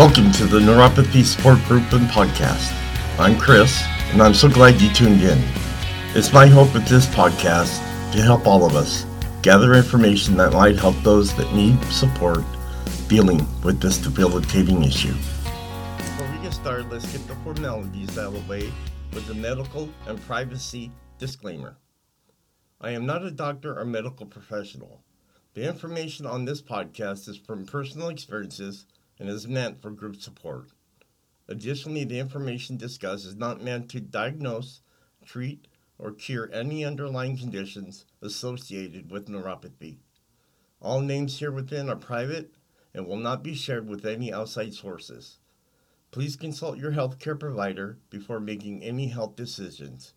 Welcome to the Neuropathy Support Group and Podcast. I'm Chris, and I'm so glad you tuned in. It's my hope with this podcast to help all of us gather information that might help those that need support dealing with this debilitating issue. Before we get started, let's get the formalities out of the way with a medical and privacy disclaimer. I am not a doctor or medical professional. The information on this podcast is from personal experiences and is meant for group support. Additionally, the information discussed is not meant to diagnose, treat, or cure any underlying conditions associated with neuropathy. All names here within are private and will not be shared with any outside sources. Please consult your healthcare provider before making any health decisions.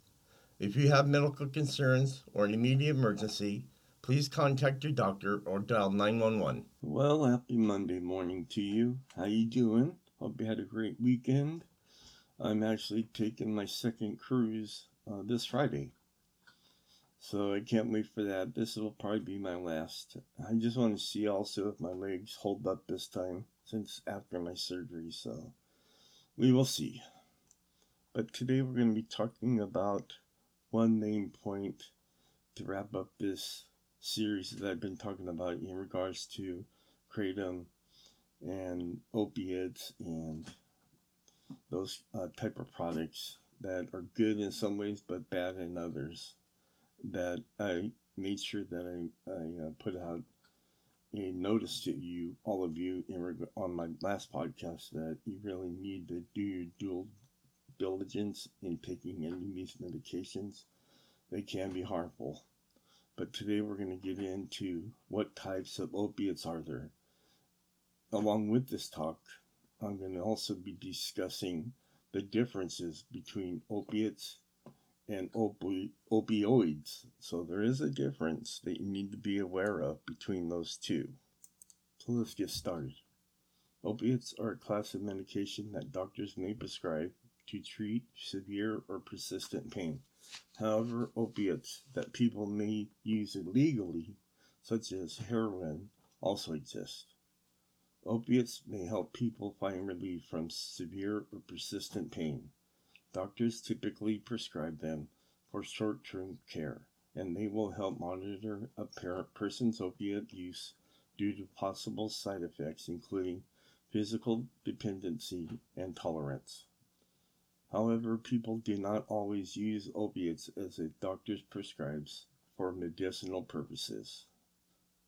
If you have medical concerns or an immediate emergency, please contact your doctor or dial 911. Well, happy Monday morning to you. How you doing? Hope you had a great weekend. I'm actually taking my second cruise uh, this Friday. So I can't wait for that. This will probably be my last. I just want to see also if my legs hold up this time since after my surgery. So we will see. But today we're going to be talking about one main point to wrap up this series that I've been talking about in regards to kratom and opiates and those uh, type of products that are good in some ways but bad in others that I made sure that I, I uh, put out a notice to you, all of you, reg- on my last podcast that you really need to do your dual diligence in taking any of these medications. They can be harmful. But today we're going to get into what types of opiates are there. Along with this talk, I'm going to also be discussing the differences between opiates and opi- opioids. So there is a difference that you need to be aware of between those two. So let's get started. Opiates are a class of medication that doctors may prescribe to treat severe or persistent pain. However, opiates that people may use illegally, such as heroin, also exist. Opiates may help people find relief from severe or persistent pain. Doctors typically prescribe them for short term care, and they will help monitor a person's opiate use due to possible side effects, including physical dependency and tolerance. However, people do not always use opiates as a doctor prescribes for medicinal purposes.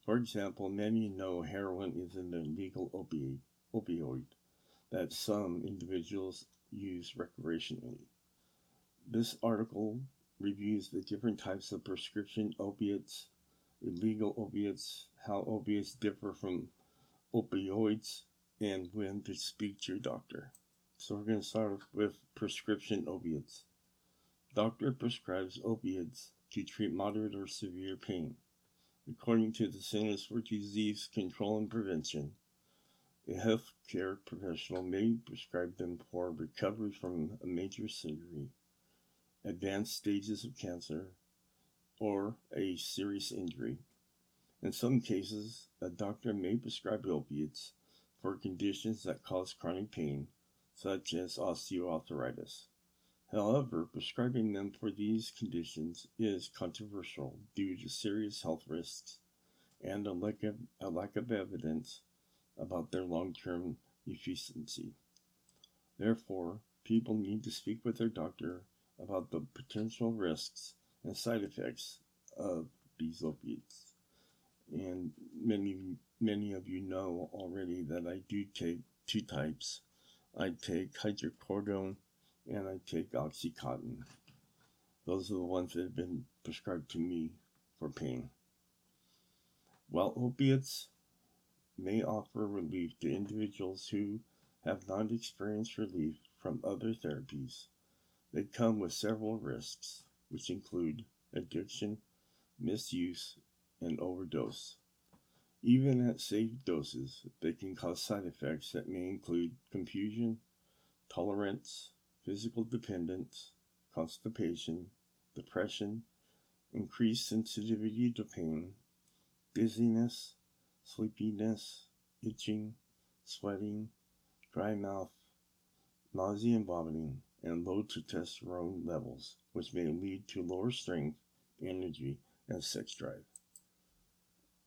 For example, many know heroin is an illegal opioid, opioid that some individuals use recreationally. This article reviews the different types of prescription opiates, illegal opiates, how opiates differ from opioids, and when to speak to your doctor. So we're going to start with prescription opiates. Doctor prescribes opiates to treat moderate or severe pain. According to the Centers for Disease Control and Prevention, a healthcare professional may prescribe them for recovery from a major surgery, advanced stages of cancer, or a serious injury. In some cases, a doctor may prescribe opiates for conditions that cause chronic pain, such as osteoarthritis. However, prescribing them for these conditions is controversial due to serious health risks and a lack of, a lack of evidence about their long term efficiency. Therefore, people need to speak with their doctor about the potential risks and side effects of these opiates. And many, many of you know already that I do take two types. I take hydrocodone and I take Oxycontin. Those are the ones that have been prescribed to me for pain. While opiates may offer relief to individuals who have not experienced relief from other therapies, they come with several risks, which include addiction, misuse, and overdose. Even at safe doses, they can cause side effects that may include confusion, tolerance, physical dependence, constipation, depression, increased sensitivity to pain, dizziness, sleepiness, itching, sweating, dry mouth, nausea and vomiting, and low testosterone levels, which may lead to lower strength, energy, and sex drive.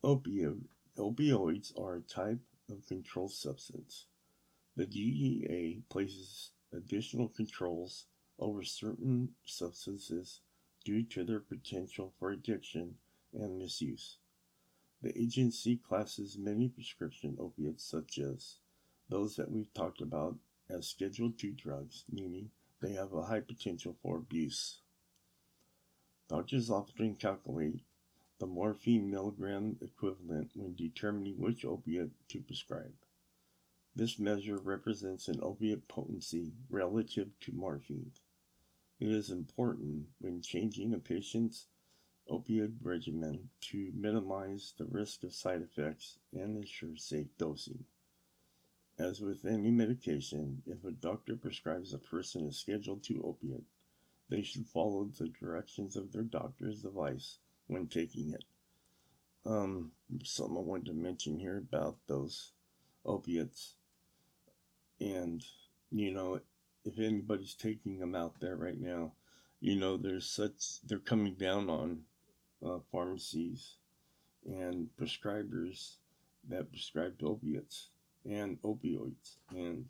Opioid, opioids are a type of controlled substance. The DEA places additional controls over certain substances due to their potential for addiction and misuse. The agency classes many prescription opiates, such as those that we've talked about, as Schedule II drugs, meaning they have a high potential for abuse. Doctors often calculate the morphine milligram equivalent when determining which opiate to prescribe. This measure represents an opiate potency relative to morphine. It is important when changing a patient's opioid regimen to minimize the risk of side effects and ensure safe dosing. As with any medication, if a doctor prescribes a person a Schedule II opiate, they should follow the directions of their doctor's advice when taking it. Um, something I wanted to mention here about those opiates and, you know, if anybody's taking them out there right now, you know, there's such, they're coming down on uh, pharmacies and prescribers that prescribe opiates and opioids. And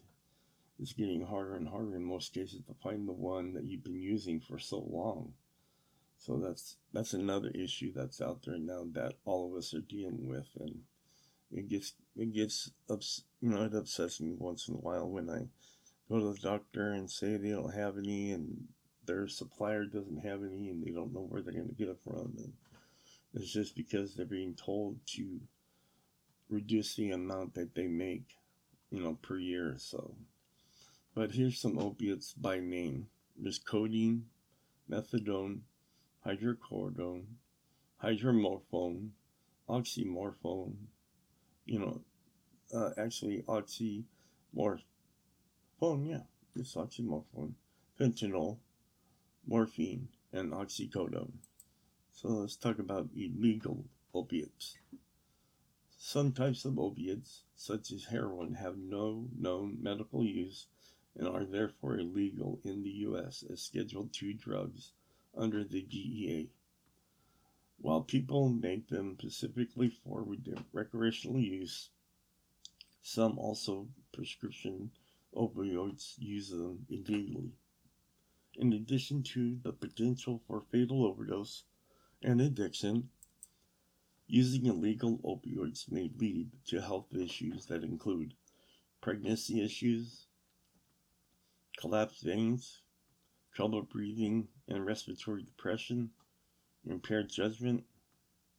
it's getting harder and harder in most cases to find the one that you've been using for so long. So that's that's another issue that's out there now that all of us are dealing with, and it gets it gets ups, you know it upsets me once in a while when I go to the doctor and say they don't have any and their supplier doesn't have any and they don't know where they're going to get it from and it's just because they're being told to reduce the amount that they make you know per year or so. But here's some opiates by name. There's codeine methadone hydrocodone hydromorphone oxymorphone you know, uh, actually oxymorphone, yeah, it's oxymorphone, fentanyl, morphine, and oxycodone. So let's talk about illegal opiates. Some types of opiates, such as heroin, have no known medical use and are therefore illegal in the U.S. as Schedule II drugs under the DEA. While people make them specifically for recreational use, some also prescription opioids use them illegally. In addition to the potential for fatal overdose and addiction, using illegal opioids may lead to health issues that include pregnancy issues, collapsed veins, trouble breathing and respiratory depression, impaired judgment,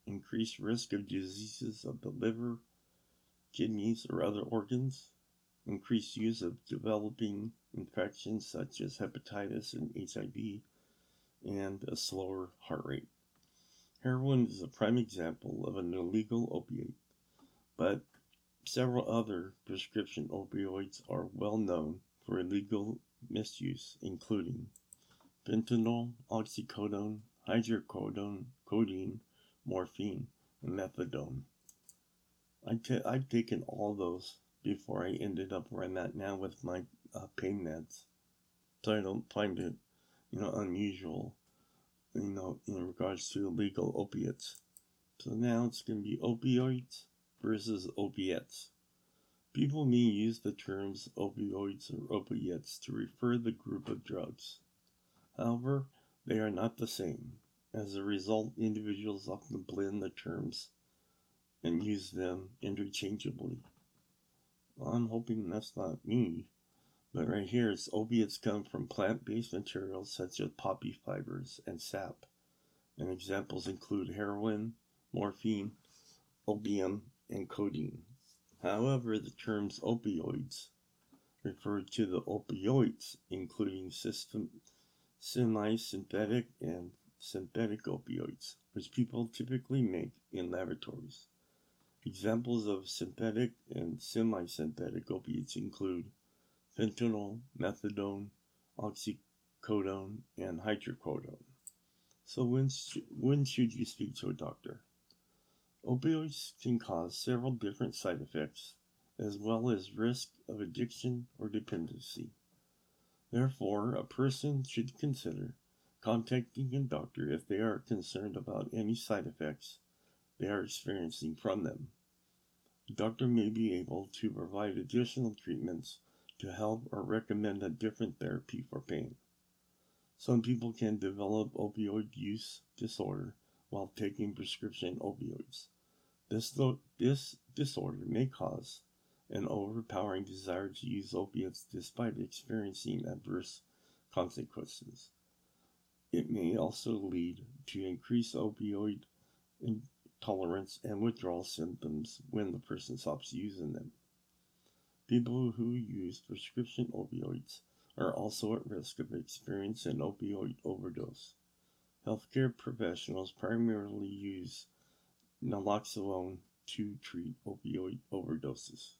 increased risk of diseases of the liver, kidneys, or other organs, increased use of developing infections such as hepatitis and HIV, and a slower heart rate. Heroin is a prime example of an illegal opiate, but several other prescription opioids are well known for illegal misuse, including fentanyl, oxycodone, hydrocodone, codeine, morphine, and methadone. I've taken all those before I ended up where I'm at now with my uh, pain meds. So I don't find it, you know, unusual, you know, in regards to illegal opiates. So now it's going to be opioids versus opiates. People may use the terms opioids or opiates to refer the group of drugs. However, they are not the same. As a result, individuals often blend the terms and use them interchangeably. Well, I'm hoping that's not me, but right here it's opiates come from plant-based materials such as poppy fibers and sap, and examples include heroin, morphine, opium, and codeine. However, the terms opioids refer to the opioids, including system semi-synthetic and synthetic opioids, which people typically make in laboratories. Examples of synthetic and semi-synthetic opiates include fentanyl, methadone, oxycodone, and hydrocodone. So when, sh- when should you speak to a doctor? Opioids can cause several different side effects as well as risk of addiction or dependency. Therefore, a person should consider contacting a doctor if they are concerned about any side effects they are experiencing from them. The doctor may be able to provide additional treatments to help or recommend a different therapy for pain. Some people can develop opioid use disorder while taking prescription opioids. This, this disorder may cause an overpowering desire to use opiates despite experiencing adverse consequences. It may also lead to increased opioid intolerance and withdrawal symptoms when the person stops using them. People who use prescription opioids are also at risk of experiencing an opioid overdose. Healthcare professionals primarily use naloxone to treat opioid overdoses.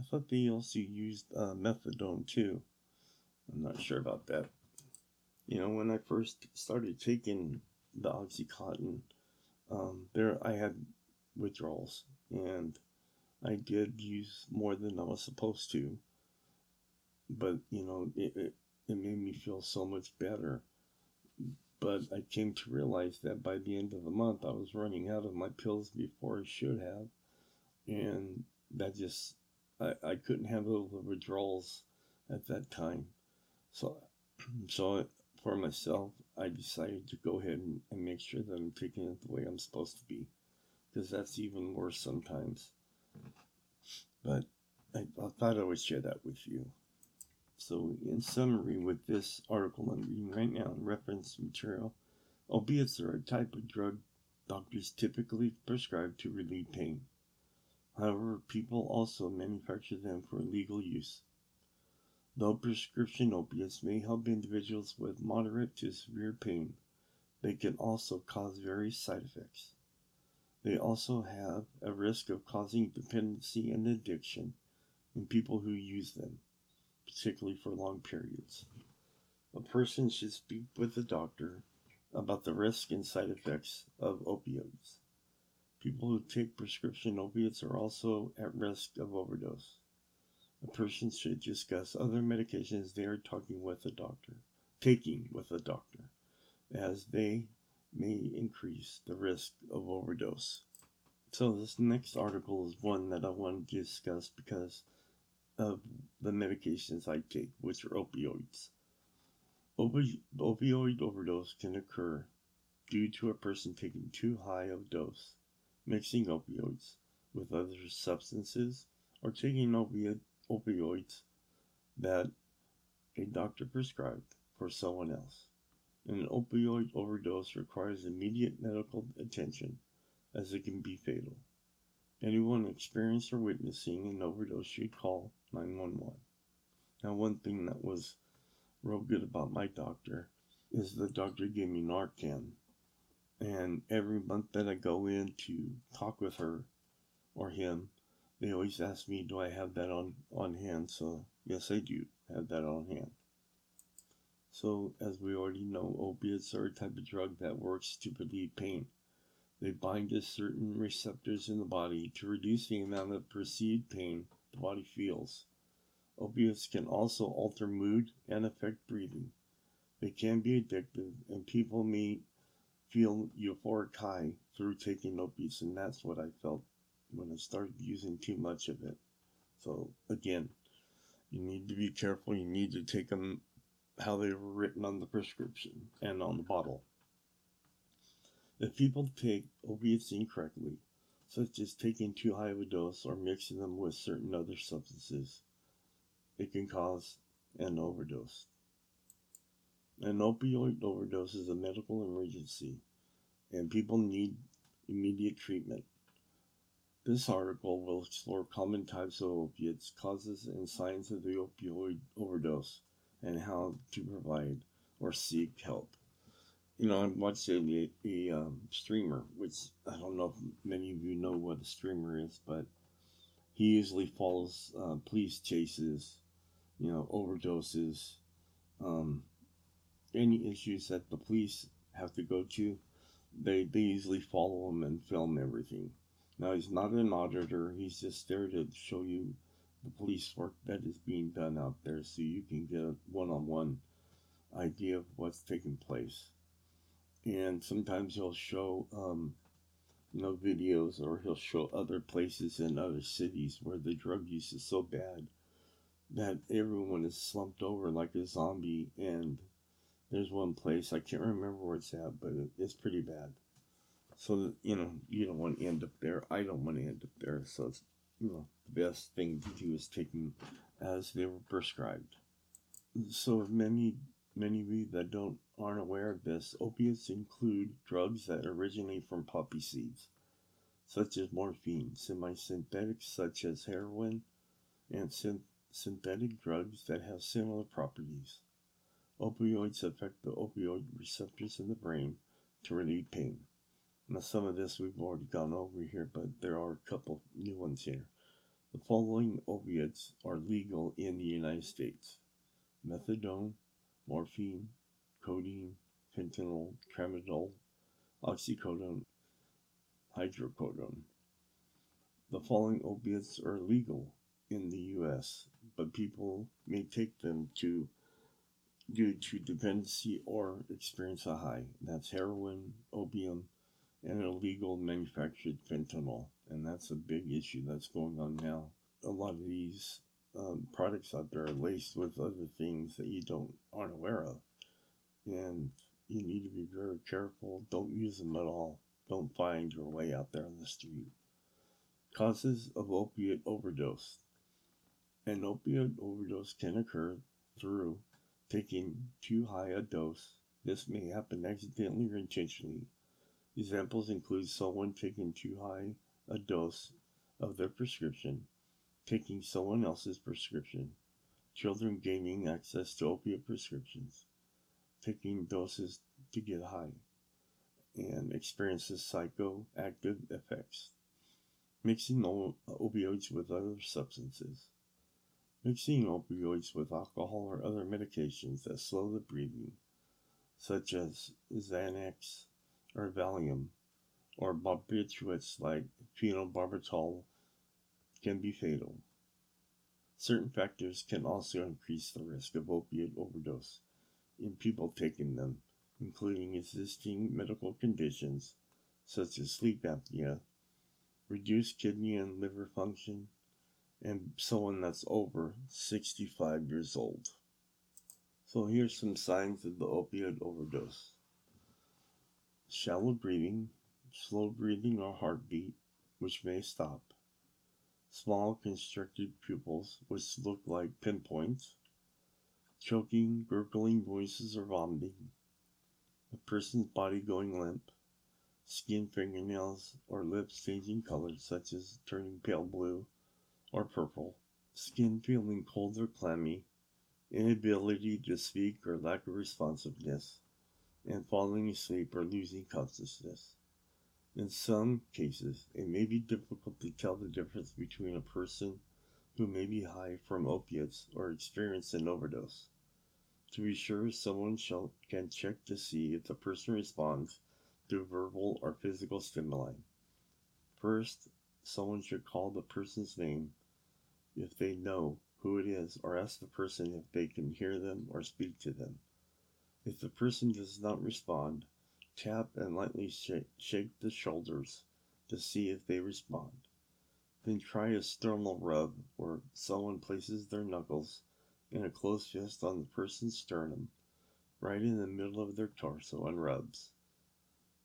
I thought they also used uh, methadone too. I'm not sure about that. You know, when I first started taking the OxyContin, um, there I had withdrawals, and I did use more than I was supposed to. But you know, it, it, it made me feel so much better. But I came to realize that by the end of the month, I was running out of my pills before I should have, and that just I, I couldn't handle the withdrawals at that time. So, so for myself, I decided to go ahead and, and make sure that I'm taking it the way I'm supposed to be, because that's even worse sometimes. But I, I thought I would share that with you. So, in summary, with this article I'm reading right now, and reference material, opiates are a type of drug doctors typically prescribe to relieve pain. However, people also manufacture them for legal use. Though prescription opiates may help individuals with moderate to severe pain, they can also cause various side effects. They also have a risk of causing dependency and addiction in people who use them, particularly for long periods. A person should speak with a doctor about the risk and side effects of opioids. People who take prescription opiates are also at risk of overdose. A person should discuss other medications they are talking with a doctor, taking with a doctor, as they may increase the risk of overdose. So this next article is one that I want to discuss because of the medications I take, which are opioids. Opi- opioid overdose can occur due to a person taking too high of a dose mixing opioids with other substances, or taking opi- opioids that a doctor prescribed for someone else. An opioid overdose requires immediate medical attention as it can be fatal. Anyone experienced or witnessing an overdose should call 911. Now, one thing that was real good about my doctor is the doctor gave me Narcan and every month that I go in to talk with her or him, they always ask me, do I have that on, on hand? So, yes, I do have that on hand. So, as we already know, opiates are a type of drug that works to relieve pain. They bind to certain receptors in the body to reduce the amount of perceived pain the body feels. Opiates can also alter mood and affect breathing. They can be addictive, and people may feel euphoric high through taking opiates, and that's what I felt when I started using too much of it. So again, you need to be careful. You need to take them how they were written on the prescription and on the bottle. If people take opiates incorrectly, such as taking too high of a dose or mixing them with certain other substances, it can cause an overdose. An opioid overdose is a medical emergency, and people need immediate treatment. This article will explore common types of opiates, causes, and signs of the opioid overdose, and how to provide or seek help. You know, I'm watching a, a um, streamer, which I don't know if many of you know what a streamer is, but he usually follows uh, police chases, you know, overdoses, um, any issues that the police have to go to, they, they usually follow them and film everything. Now, he's not an auditor, he's just there to show you the police work that is being done out there so you can get a one on one idea of what's taking place. And sometimes he'll show, um, you know, videos or he'll show other places in other cities where the drug use is so bad that everyone is slumped over like a zombie. And there's one place, I can't remember where it's at, but it's pretty bad. So, you know, you don't want to end up there. I don't want to end up there. So, it's, you know, the best thing to do is take them as they were prescribed. So, many, many of you that don't aren't aware of this, opiates include drugs that originate from poppy seeds, such as morphine, semi-synthetics such as heroin, and synth- synthetic drugs that have similar properties. Opioids affect the opioid receptors in the brain to relieve pain. Now, some of this we've already gone over here, but there are a couple new ones here. The following opiates are legal in the United States methadone, morphine, codeine, fentanyl, tramadol, oxycodone, hydrocodone. The following opiates are legal in the U.S., but people may take them to due to dependency or experience a high. That's heroin, opium, and illegal manufactured fentanyl. And that's a big issue that's going on now. A lot of these um, products out there are laced with other things that you don't aren't aware of. And you need to be very careful. Don't use them at all. Don't find your way out there on the street. Causes of opiate overdose. An opiate overdose can occur through taking too high a dose. This may happen accidentally or intentionally. Examples include someone taking too high a dose of their prescription, taking someone else's prescription, children gaining access to opiate prescriptions, taking doses to get high, and experiences psychoactive effects, mixing opioids with other substances, mixing opioids with alcohol or other medications that slow the breathing, such as Xanax, or Valium or barbiturates like phenobarbital can be fatal. Certain factors can also increase the risk of opiate overdose in people taking them, including existing medical conditions such as sleep apnea, reduced kidney and liver function, and someone that's over 65 years old. So here's some signs of the opioid overdose. Shallow breathing, slow breathing or heartbeat, which may stop, small constricted pupils, which look like pinpoints, choking, gurgling voices or vomiting, a person's body going limp, skin, fingernails, or lips changing colors, such as turning pale blue or purple, skin feeling cold or clammy, inability to speak or lack of responsiveness, and falling asleep or losing consciousness. In some cases, it may be difficult to tell the difference between a person who may be high from opiates or experience an overdose. To be sure, someone shall, can check to see if the person responds to verbal or physical stimuli. First, someone should call the person's name if they know who it is or ask the person if they can hear them or speak to them. If the person does not respond, tap and lightly shake, shake the shoulders to see if they respond. Then try a sternal rub where someone places their knuckles in a closed fist on the person's sternum, right in the middle of their torso and rubs.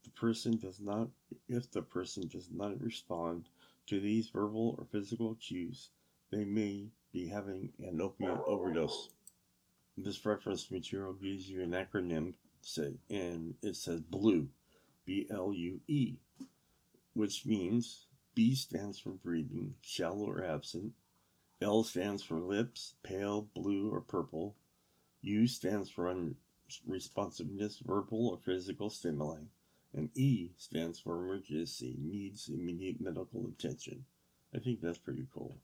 The person does not if the person does not respond to these verbal or physical cues, they may be having an opiate overdose. This reference material gives you an acronym, say, and it says BLUE, B L U E, which means B stands for breathing, shallow or absent. L stands for lips, pale, blue, or purple. U stands for unresponsiveness, verbal or physical stimuli. And E stands for emergency, needs immediate medical attention. I think that's pretty cool.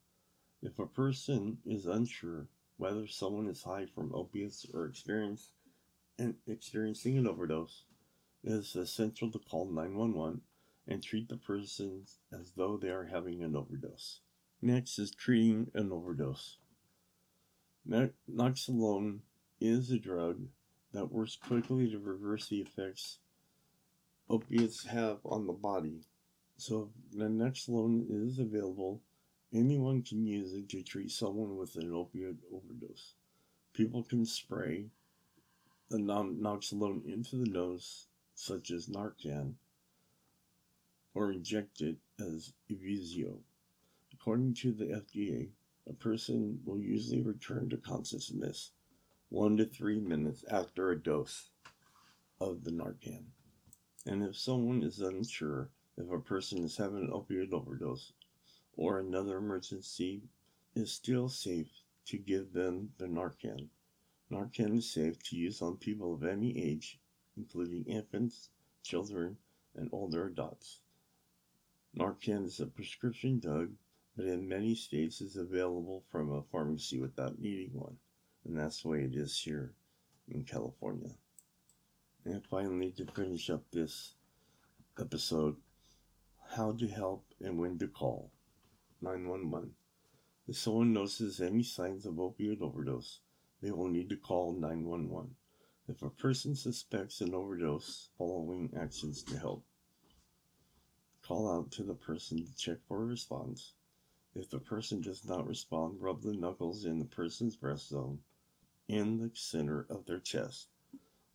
If a person is unsure whether someone is high from opiates or experience and experiencing an overdose, it is essential to call 911 and treat the person as though they are having an overdose. Next is treating an overdose. Naloxone is a drug that works quickly to reverse the effects opiates have on the body. So naloxone is available, anyone can use it to treat someone with an opiate overdose. People can spray the naloxone into the nose, such as Narcan, or inject it as Evzio. According to the FDA, a person will usually return to consciousness one to three minutes after a dose of the Narcan. And if someone is unsure if a person is having an opioid overdose or another emergency, it's still safe to give them the Narcan. Narcan is safe to use on people of any age, including infants, children, and older adults. Narcan is a prescription drug, but in many states is available from a pharmacy without needing one, and that's the way it is here in California. And finally, to finish up this episode, how to help and when to call 911. If someone notices any signs of opioid overdose, they will need to call 911. If a person suspects an overdose, following actions to help. Call out to the person to check for a response. If the person does not respond, rub the knuckles in the person's breast zone in the center of their chest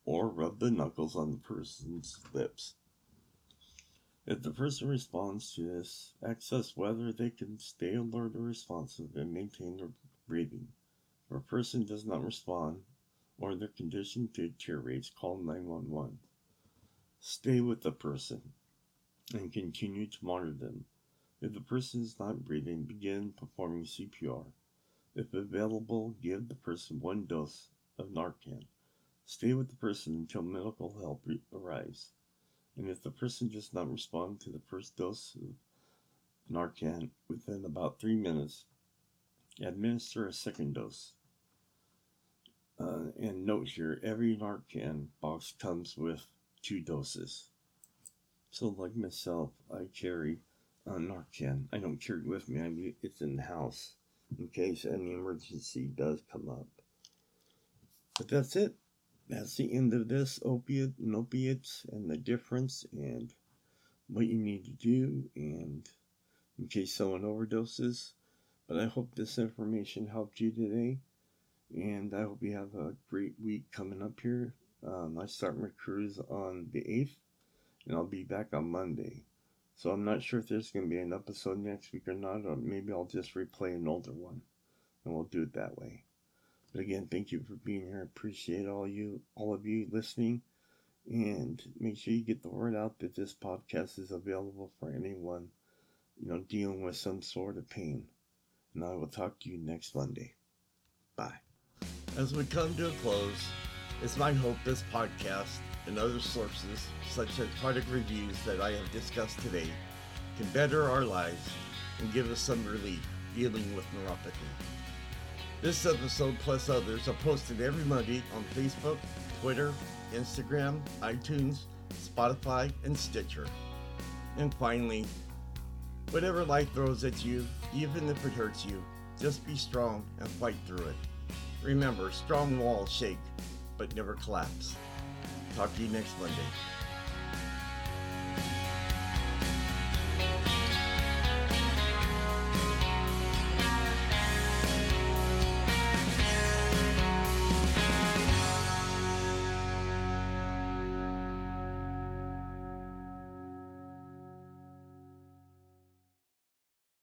or rub the knuckles on the person's lips. If the person responds to this, assess whether they can stay alert or responsive and maintain their breathing. If a person does not respond or their condition deteriorates, call 911. Stay with the person and continue to monitor them. If the person is not breathing, begin performing CPR. If available, give the person one dose of Narcan. Stay with the person until medical help arrives. And if the person does not respond to the first dose of Narcan within about three minutes, administer a second dose. Uh, and note here, every Narcan box comes with two doses. So, like myself, I carry a Narcan. I don't carry it with me. I mean, it's in the house in case any emergency does come up. But that's it that's the end of this opiate and opiates and the difference and what you need to do and in case someone overdoses. But I hope this information helped you today and I hope you have a great week coming up here. Um, I start my cruise on the 8th and I'll be back on Monday. So I'm not sure if there's going to be an episode next week or not, or maybe I'll just replay an older one and we'll do it that way. But again, thank you for being here. I appreciate all you, all of you listening, and make sure you get the word out that this podcast is available for anyone, you know, dealing with some sort of pain. And I will talk to you next Monday. Bye. As we come to a close, it's my hope this podcast and other sources, such as product reviews that I have discussed today, can better our lives and give us some relief dealing with neuropathy. This episode, plus others, are posted every Monday on Facebook, Twitter, Instagram, iTunes, Spotify, and Stitcher. And finally, whatever life throws at you, even if it hurts you, just be strong and fight through it. Remember, strong walls shake, but never collapse. Talk to you next Monday.